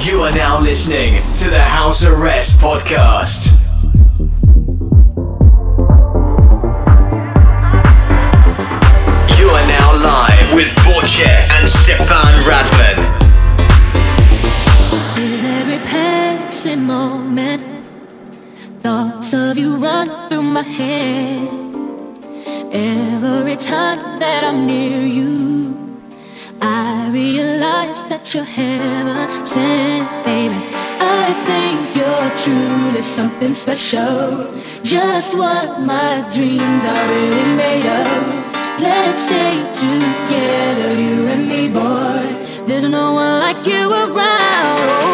You are now listening to the House Arrest Podcast. You are now live with Borche and Stefan Radman. With every passing moment, thoughts of you run through my head. Every time that I'm near you, I realize that you're heaven sent, baby. I think you're truly something special. Just what my dreams are really made of. Let's stay together, you and me, boy. There's no one like you around,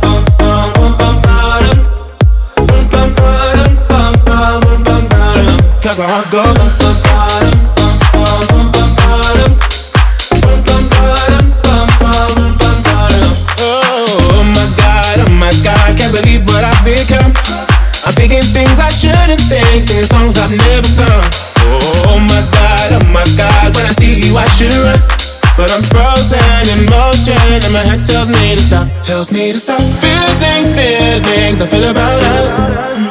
Cause my heart goes Oh my god, oh my god, can't believe what I've become. I'm thinking things I shouldn't think, singing songs I've never sung. Oh my god, oh my god, when I see you I should run. But I'm frozen in motion and my head tells me to stop, tells me to stop. Feeling feelings I feel about us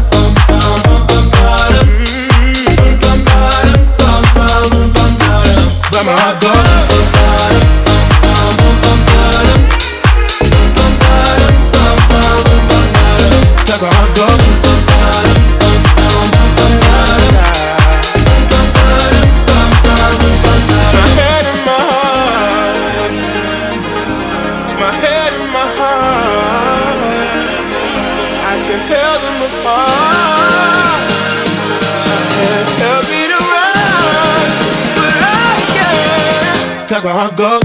I can.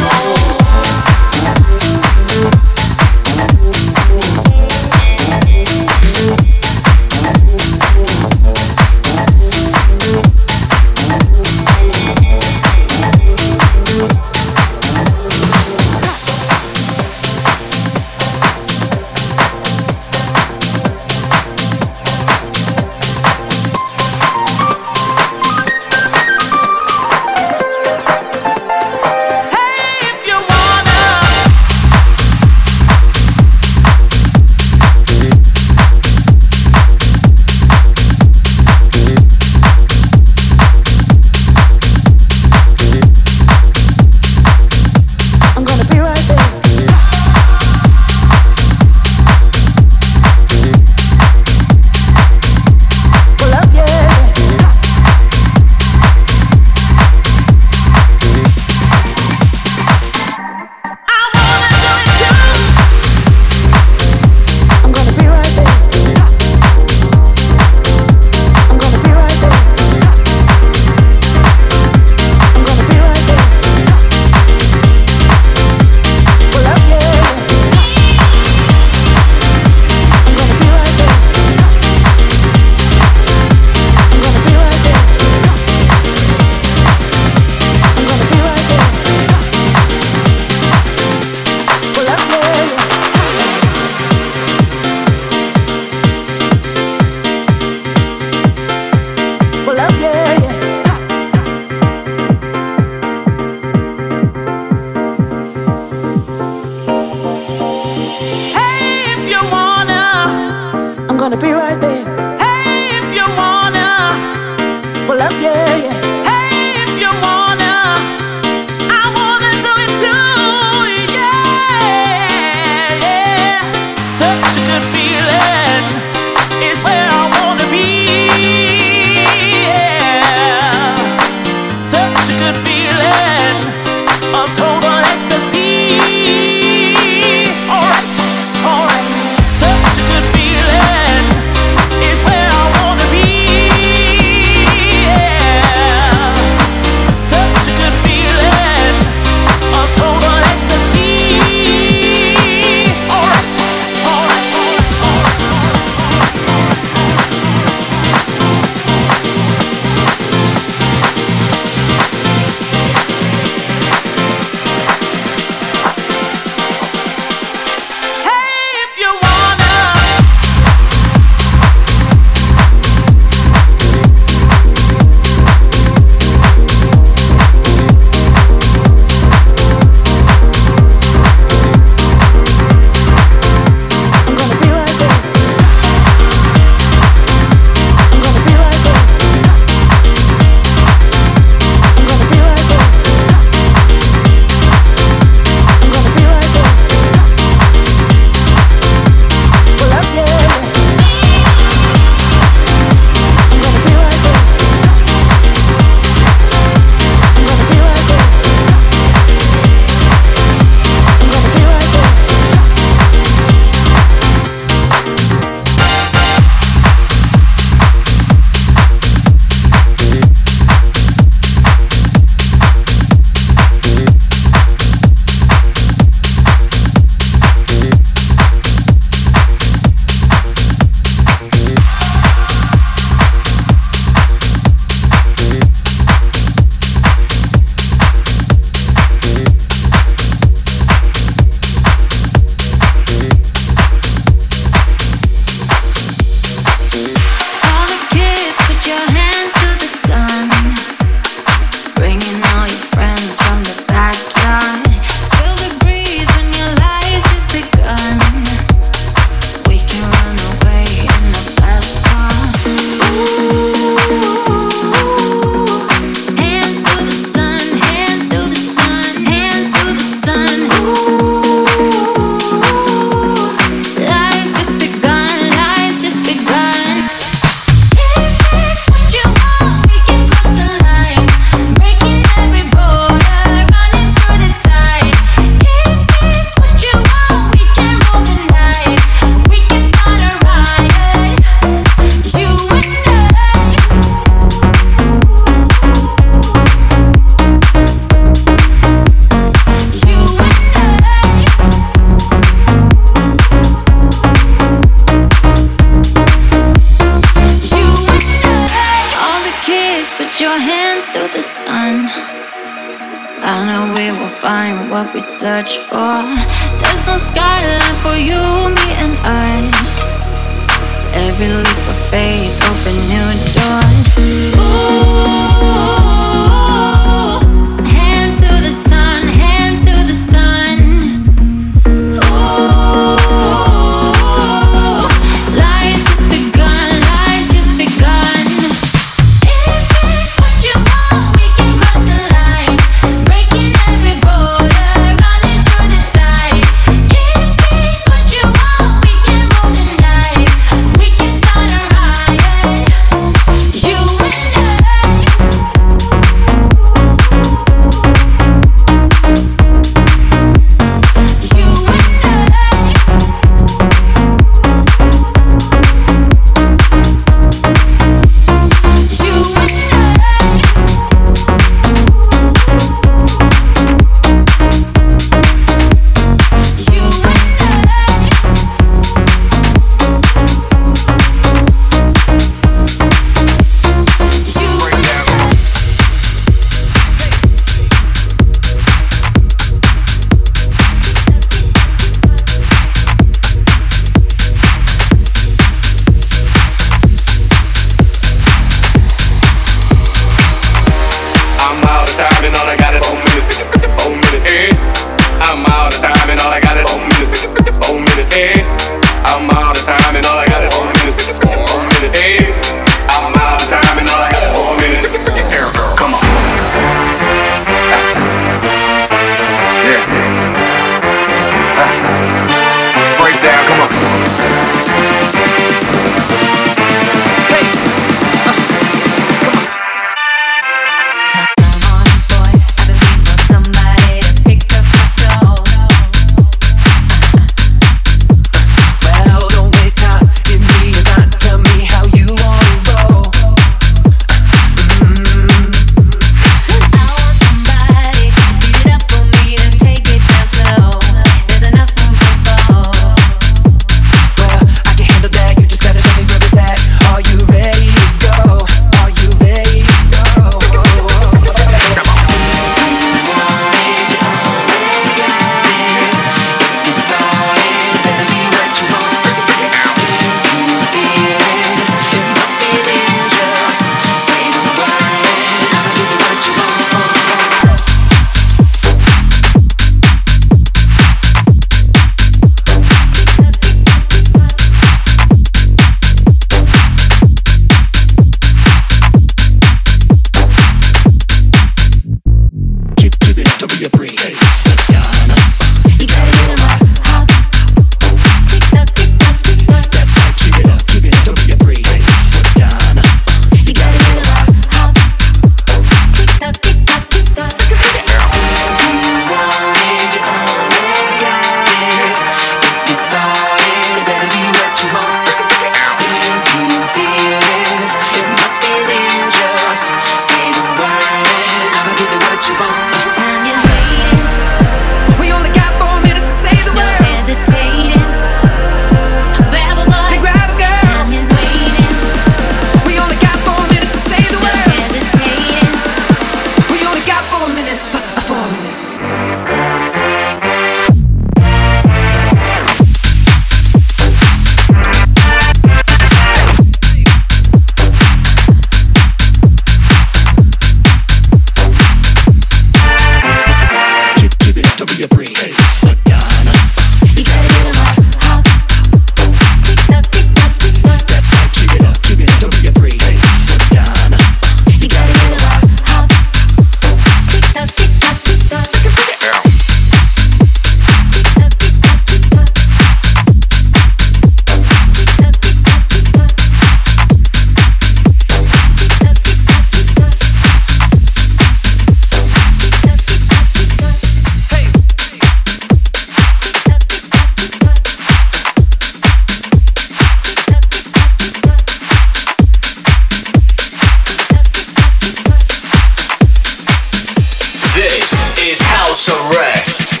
house arrest.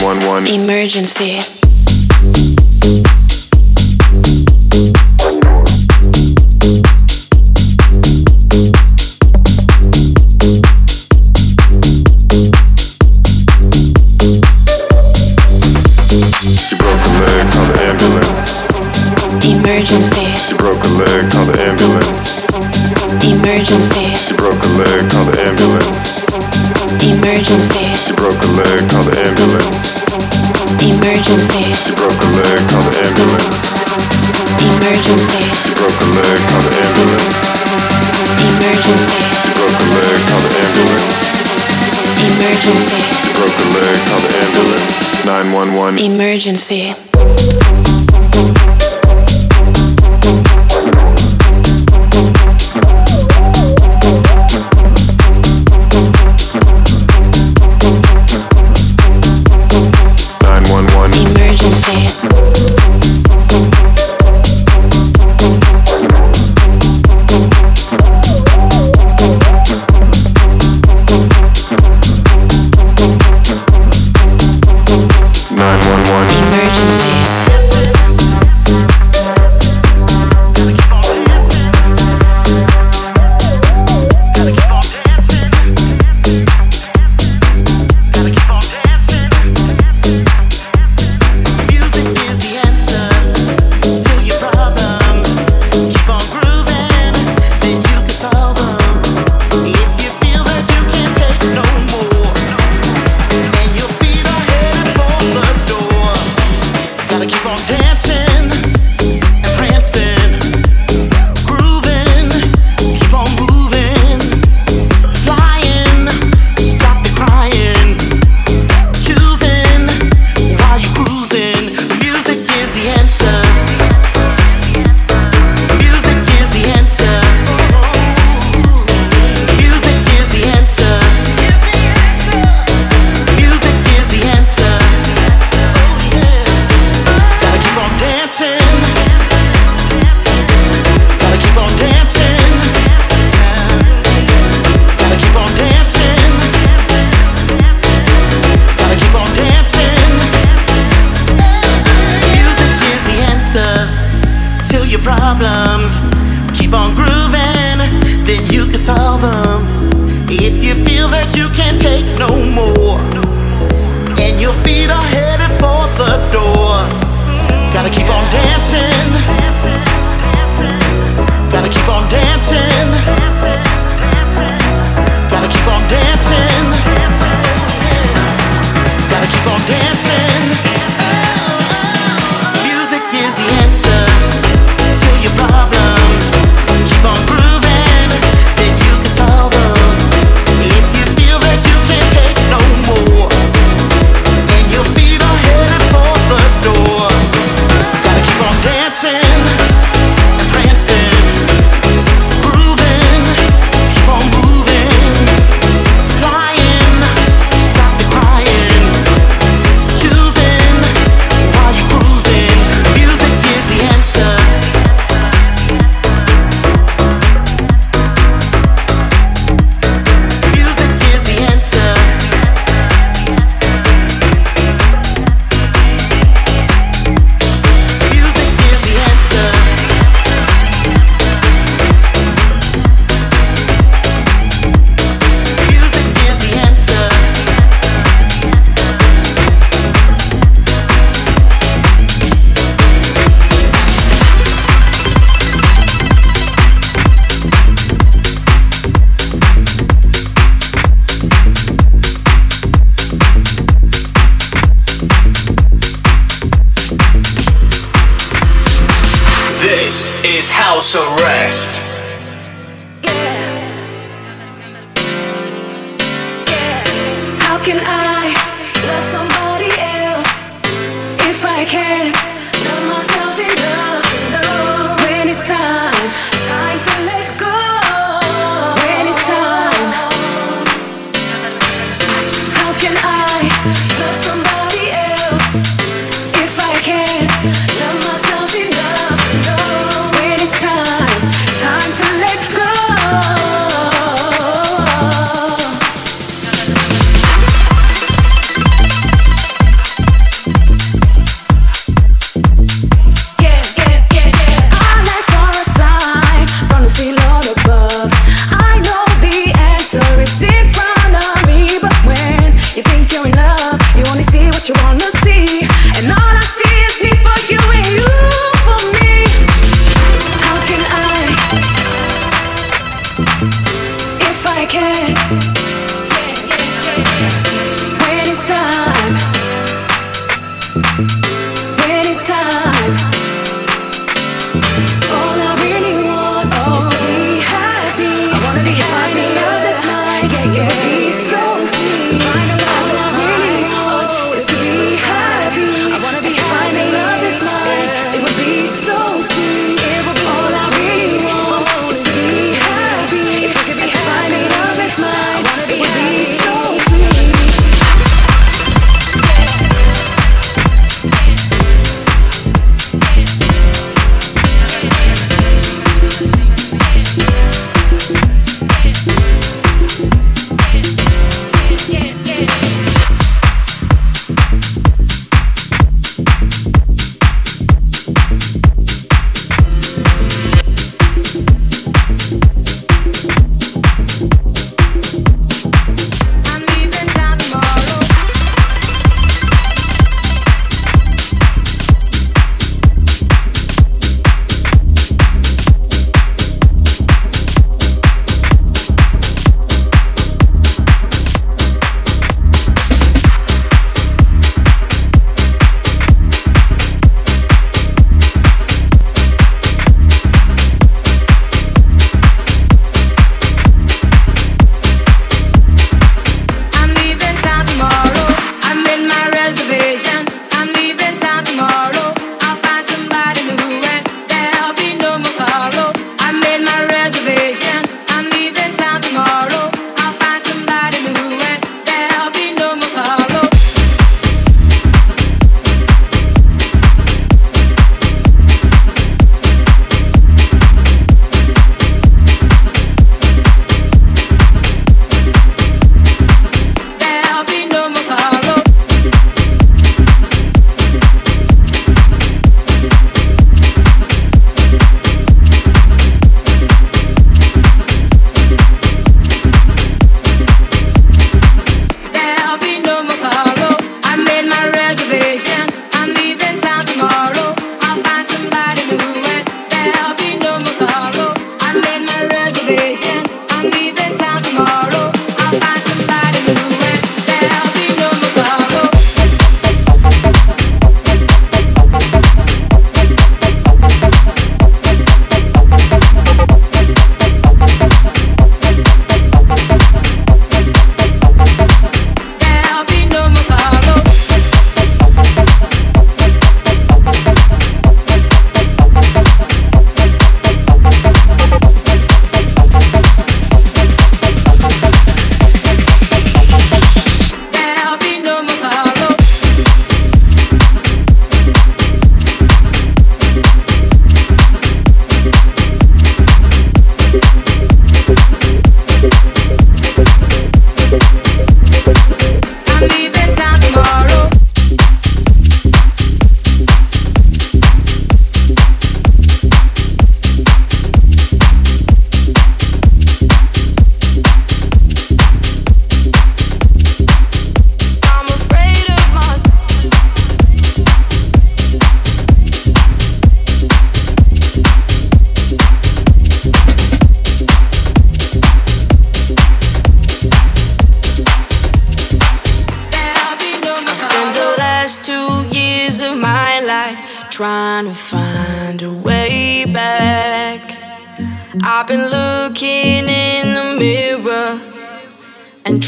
911 emergency. She broke her leg, call the ambulance. Emergency. She broke her leg, call the ambulance. Emergency.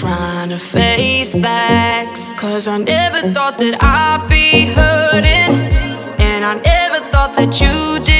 trying to face facts. Cause I never thought that I'd be hurting, and I never thought that you did.